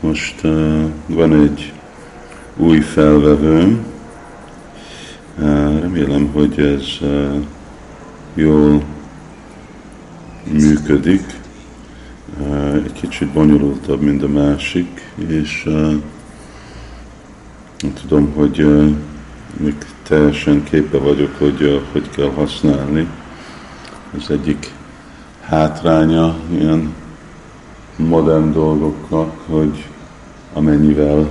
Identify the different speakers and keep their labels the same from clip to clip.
Speaker 1: most uh, van egy új felvevőm. Uh, remélem, hogy ez uh, jól működik. Uh, egy kicsit bonyolultabb, mint a másik, és uh, tudom, hogy uh, még teljesen képe vagyok, hogy uh, hogy kell használni. Ez egyik hátránya ilyen modern dolgoknak, hogy amennyivel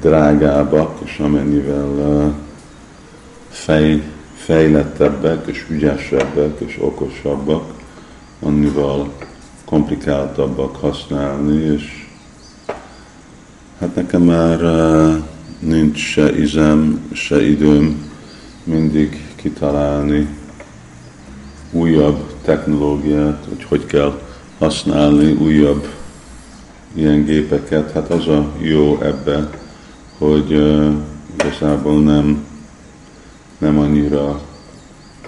Speaker 1: drágábbak, és amennyivel fej, fejlettebbek, és ügyesebbek, és okosabbak, annyival komplikáltabbak használni, és hát nekem már nincs se izem, se időm mindig kitalálni újabb technológiát, hogy hogy kell használni újabb ilyen gépeket. Hát az a jó ebbe, hogy uh, igazából nem, nem annyira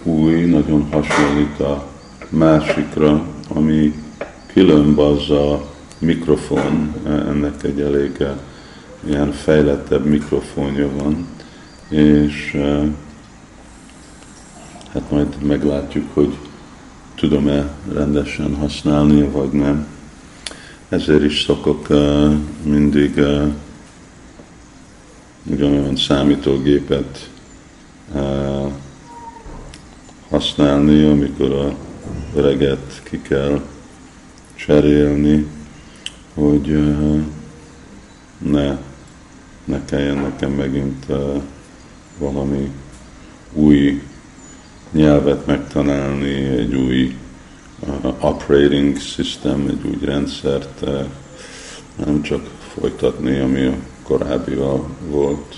Speaker 1: új, nagyon hasonlít a másikra, ami különb az a mikrofon, ennek egy elég ilyen fejlettebb mikrofonja van, és hát majd meglátjuk, hogy tudom-e rendesen használni, vagy nem. Ezért is szokok uh, mindig uh, ugyanolyan számítógépet használni, amikor a öreget ki kell cserélni, hogy ne, ne kelljen nekem megint valami új nyelvet megtanálni, egy új uh, operating system, egy új rendszert, uh, nem csak folytatni, ami a korábbival volt.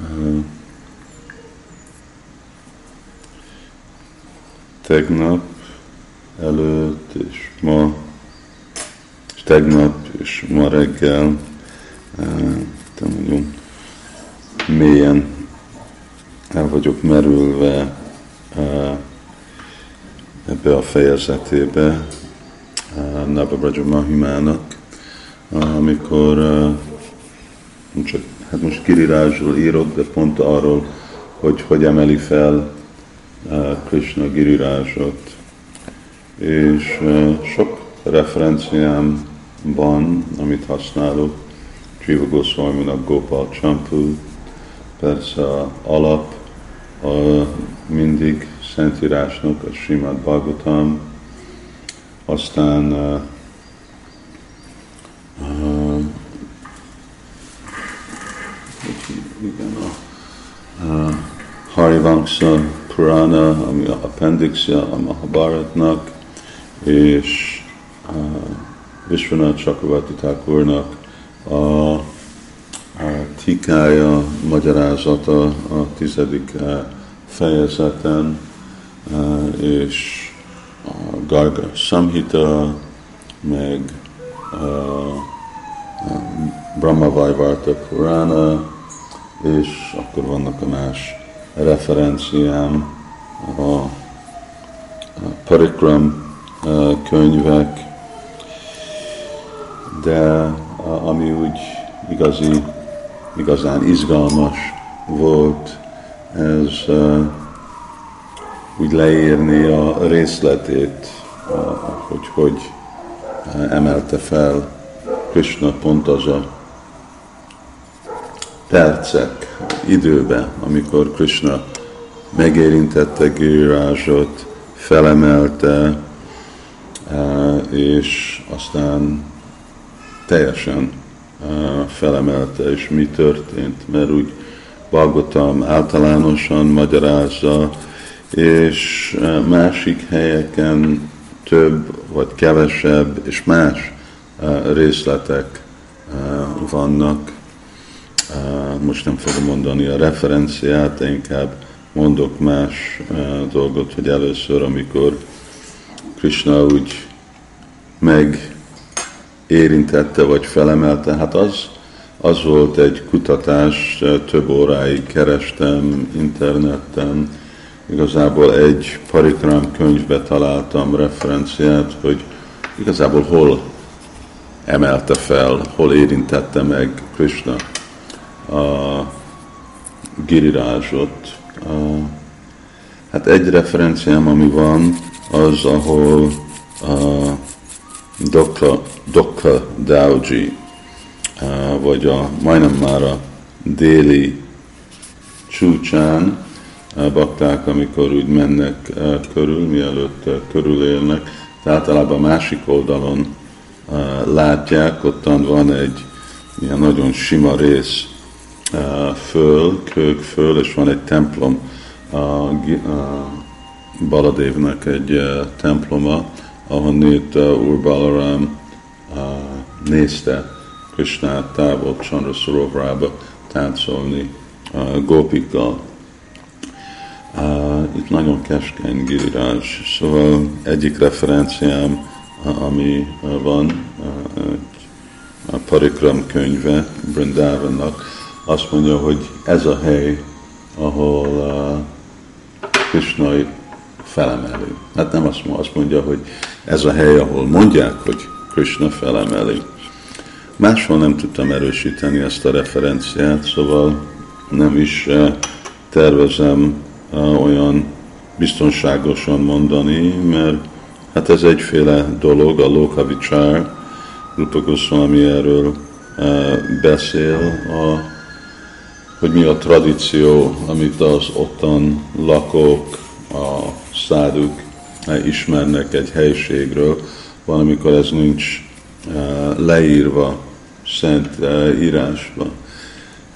Speaker 1: Uh, tegnap előtt és ma, és tegnap és ma reggel uh, nagyon mélyen el vagyok merülve ebbe a fejezetébe Navabraja Mahimának, amikor csak, hát most Girirázsról írok, de pont arról, hogy hogy emeli fel Krishna Girirázsot. És sok referenciám van, amit használok, Jiva Goswami-nak Gopal Champu, persze a alap, a mindig Szentírásnak a Simad Bhagavatam, aztán uh, uh, igen, a uh, Harivamsa Purana, ami a appendixja a Mahabharatnak, és Vishwanath Chakravarti Thakurnak a, a tikája, magyarázata a tizedik eh, fejezeten, eh, és a Garga Samhita, meg a Brahma Vajvarta Purana, és akkor vannak a más referenciám, a Parikram eh, könyvek, de ami úgy igazi, igazán izgalmas volt, ez úgy leírni a részletét, hogy hogy emelte fel Krishna pont az a percek időben, amikor Krishna megérintette Girirázsot, felemelte, és aztán teljesen felemelte, és mi történt, mert úgy Bagotam általánosan magyarázza, és másik helyeken több vagy kevesebb és más részletek vannak. Most nem fogom mondani a referenciát, inkább mondok más dolgot, hogy először, amikor Krishna úgy meg érintette vagy felemelte, hát az, az volt egy kutatás, több óráig kerestem interneten, igazából egy parikram könyvbe találtam referenciát, hogy igazából hol emelte fel, hol érintette meg Krishna a girirázsot. Hát egy referenciám, ami van, az, ahol a Dokka, Dokka Dauji, vagy a, majdnem már a déli csúcsán, bakták, amikor úgy mennek körül, mielőtt körülélnek, általában a másik oldalon látják, ottan van egy ilyen nagyon sima rész föl, kők föl, és van egy templom, a Baladévnek egy temploma, ahol nőtt Úr Balaram nézte Krishnát távol Chandra Sarovrába táncolni gópikkal. Itt nagyon keskeny girirás, szóval egyik referenciám, ami van, a Parikram könyve Brindavannak, azt mondja, hogy ez a hely, ahol uh, Krishna felemeli. Hát nem azt mondja, azt mondja, hogy ez a hely, ahol mondják, hogy Krishna felemeli. Máshol nem tudtam erősíteni ezt a referenciát, szóval nem is uh, tervezem uh, olyan biztonságosan mondani, mert hát ez egyféle dolog, a Lokavicsár, Rupa Goswami erről uh, beszél, a hogy mi a tradíció, amit az ottan lakók, a száduk ismernek egy helységről, van, amikor ez nincs eh, leírva, szent eh, írásba.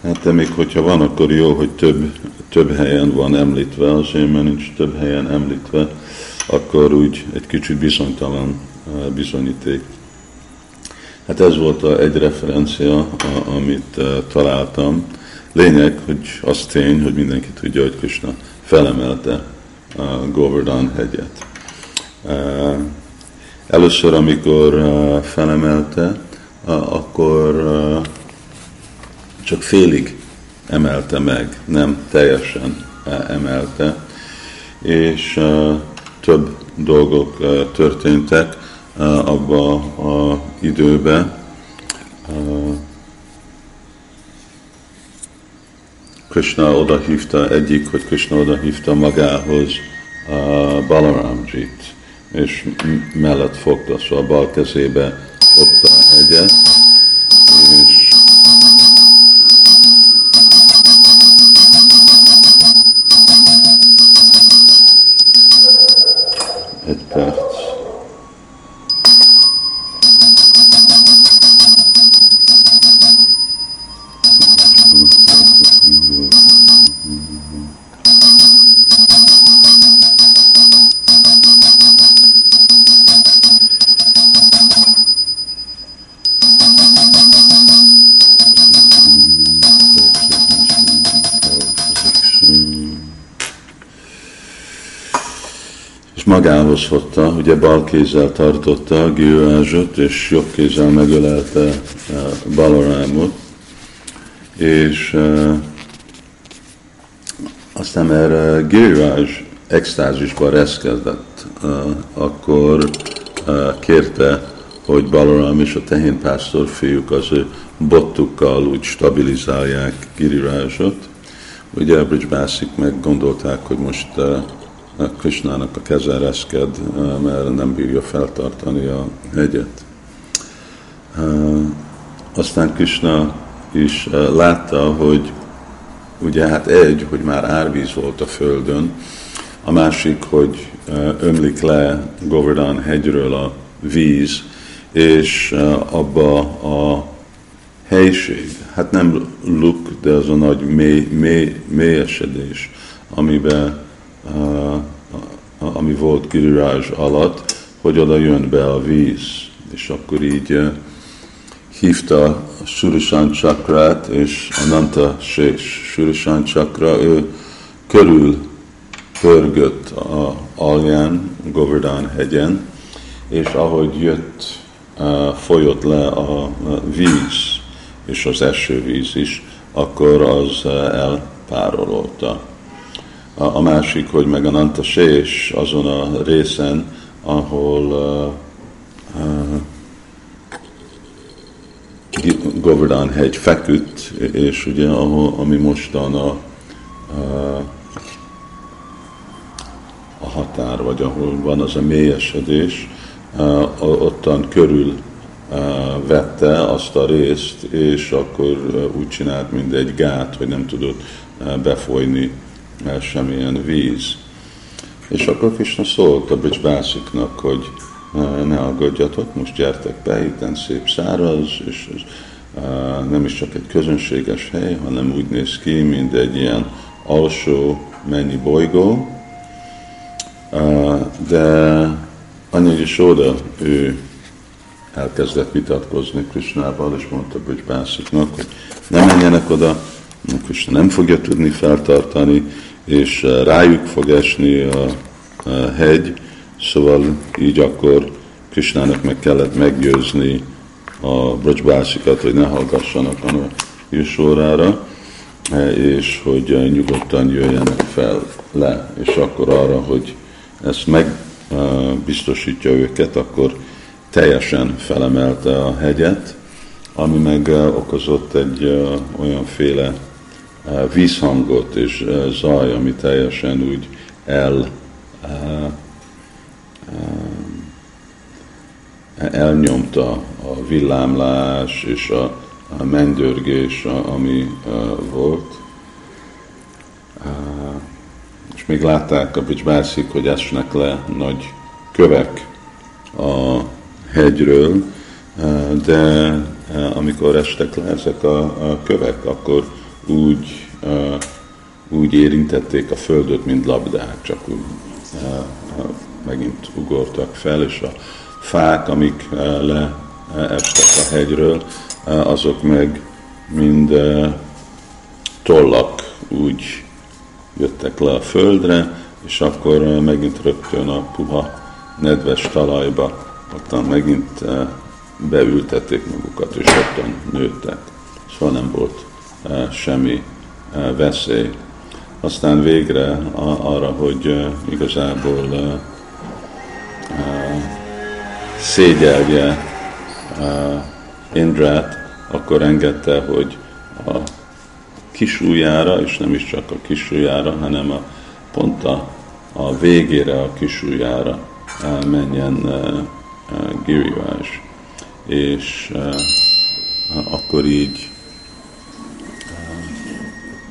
Speaker 1: Hát de még hogyha van, akkor jó, hogy több, több helyen van említve, azért mert nincs több helyen említve, akkor úgy egy kicsit bizonytalan bizonyíték. Hát ez volt a, egy referencia, amit találtam Lényeg, hogy az tény, hogy mindenki tudja, hogy Krishna felemelte Govardhan hegyet. Először, amikor felemelte, akkor csak félig emelte meg, nem teljesen emelte, és több dolgok történtek abba az időben, Krishna oda hívta, egyik, hogy Krishna oda hívta magához uh, Balaramjit, és mellett fogta, szóval bal kezébe fogta a hegyet, magához hozta, ugye bal kézzel tartotta a Girázsot, és jobb kézzel megölelte eh, Balarámot, és uh, aztán erre Girázs extázisba reszkedett, uh, akkor kérte, hogy Balaram és a tehénpásztor fiúk az ő bottukkal úgy stabilizálják Girirázsot. Ugye Bridge meg gondolták, hogy most Krishnának a keze reszked, mert nem bírja feltartani a hegyet. Aztán Krishna is látta, hogy ugye hát egy, hogy már árvíz volt a földön, a másik, hogy ömlik le Govardhan hegyről a víz, és abba a helység, hát nem luk, de az a nagy mély, mély, mélyesedés, amiben ami volt Giriraj alatt, hogy oda jön be a víz. És akkor így hívta a Surishan Chakrát és Ananta Sés. Surishan Chakra, ő körül pörgött a alján, Govardhan hegyen, és ahogy jött, folyott le a víz, és az esővíz is, akkor az elpárolódta A, a másik, hogy meg a Nanta Sés azon a részen, ahol uh, uh, Govardhan hegy feküdt, és ugye ahol, ami mostan a, a, a határ, vagy ahol van az a mélyesedés, ottan körül vette azt a részt, és akkor úgy csinált, mint egy gát, hogy nem tudott befolyni semmilyen víz. És akkor Krishna szólt a Bicsbásziknak, hogy ne aggódjatok, most gyertek be, itt szép száraz, és ez nem is csak egy közönséges hely, hanem úgy néz ki, mint egy ilyen alsó mennyi bolygó, de Anya oda, ő elkezdett vitatkozni Krisnával, és mondta Básziknak, hogy nem menjenek oda, Krishna nem fogja tudni feltartani, és rájuk fog esni a, a hegy, szóval így akkor Krishnának meg kellett meggyőzni a Brajbászikat, hogy ne hallgassanak a jósórára, és hogy nyugodtan jöjjenek fel le, és akkor arra, hogy ezt megbiztosítja őket, akkor teljesen felemelte a hegyet, ami meg okozott egy olyanféle vízhangot és zaj, ami teljesen úgy el elnyomta a villámlás és a, a ami volt. És még látták a bicsbászik, hogy esnek le nagy kövek a hegyről, de amikor estek le ezek a kövek, akkor úgy, úgy érintették a földöt, mint labdák, csak úgy megint ugortak fel, és a fák, amik leestek a hegyről, azok meg mind tollak úgy jöttek le a földre, és akkor megint rögtön a puha, nedves talajba ottan megint beültették magukat, és ottan nőttek. Szóval nem volt semmi eh, veszély. Aztán végre arra, hogy igazából szégyelje Indrát, akkor engedte, hogy a kisújára, és nem is csak a kisújára, hanem a pont a, a végére a kisújára menjen Girivaj, és akkor így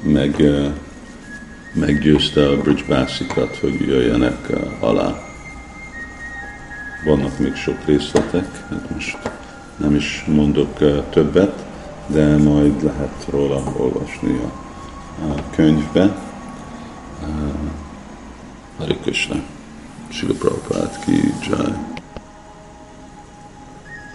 Speaker 1: meg, meggyőzte a Bridge Bászikat, hogy jöjjenek alá. Vannak még sok részletek, hát most nem is mondok többet, de majd lehet róla olvasni a, a könyvbe. Hare Krishna. Srila Prabhupada ki jai.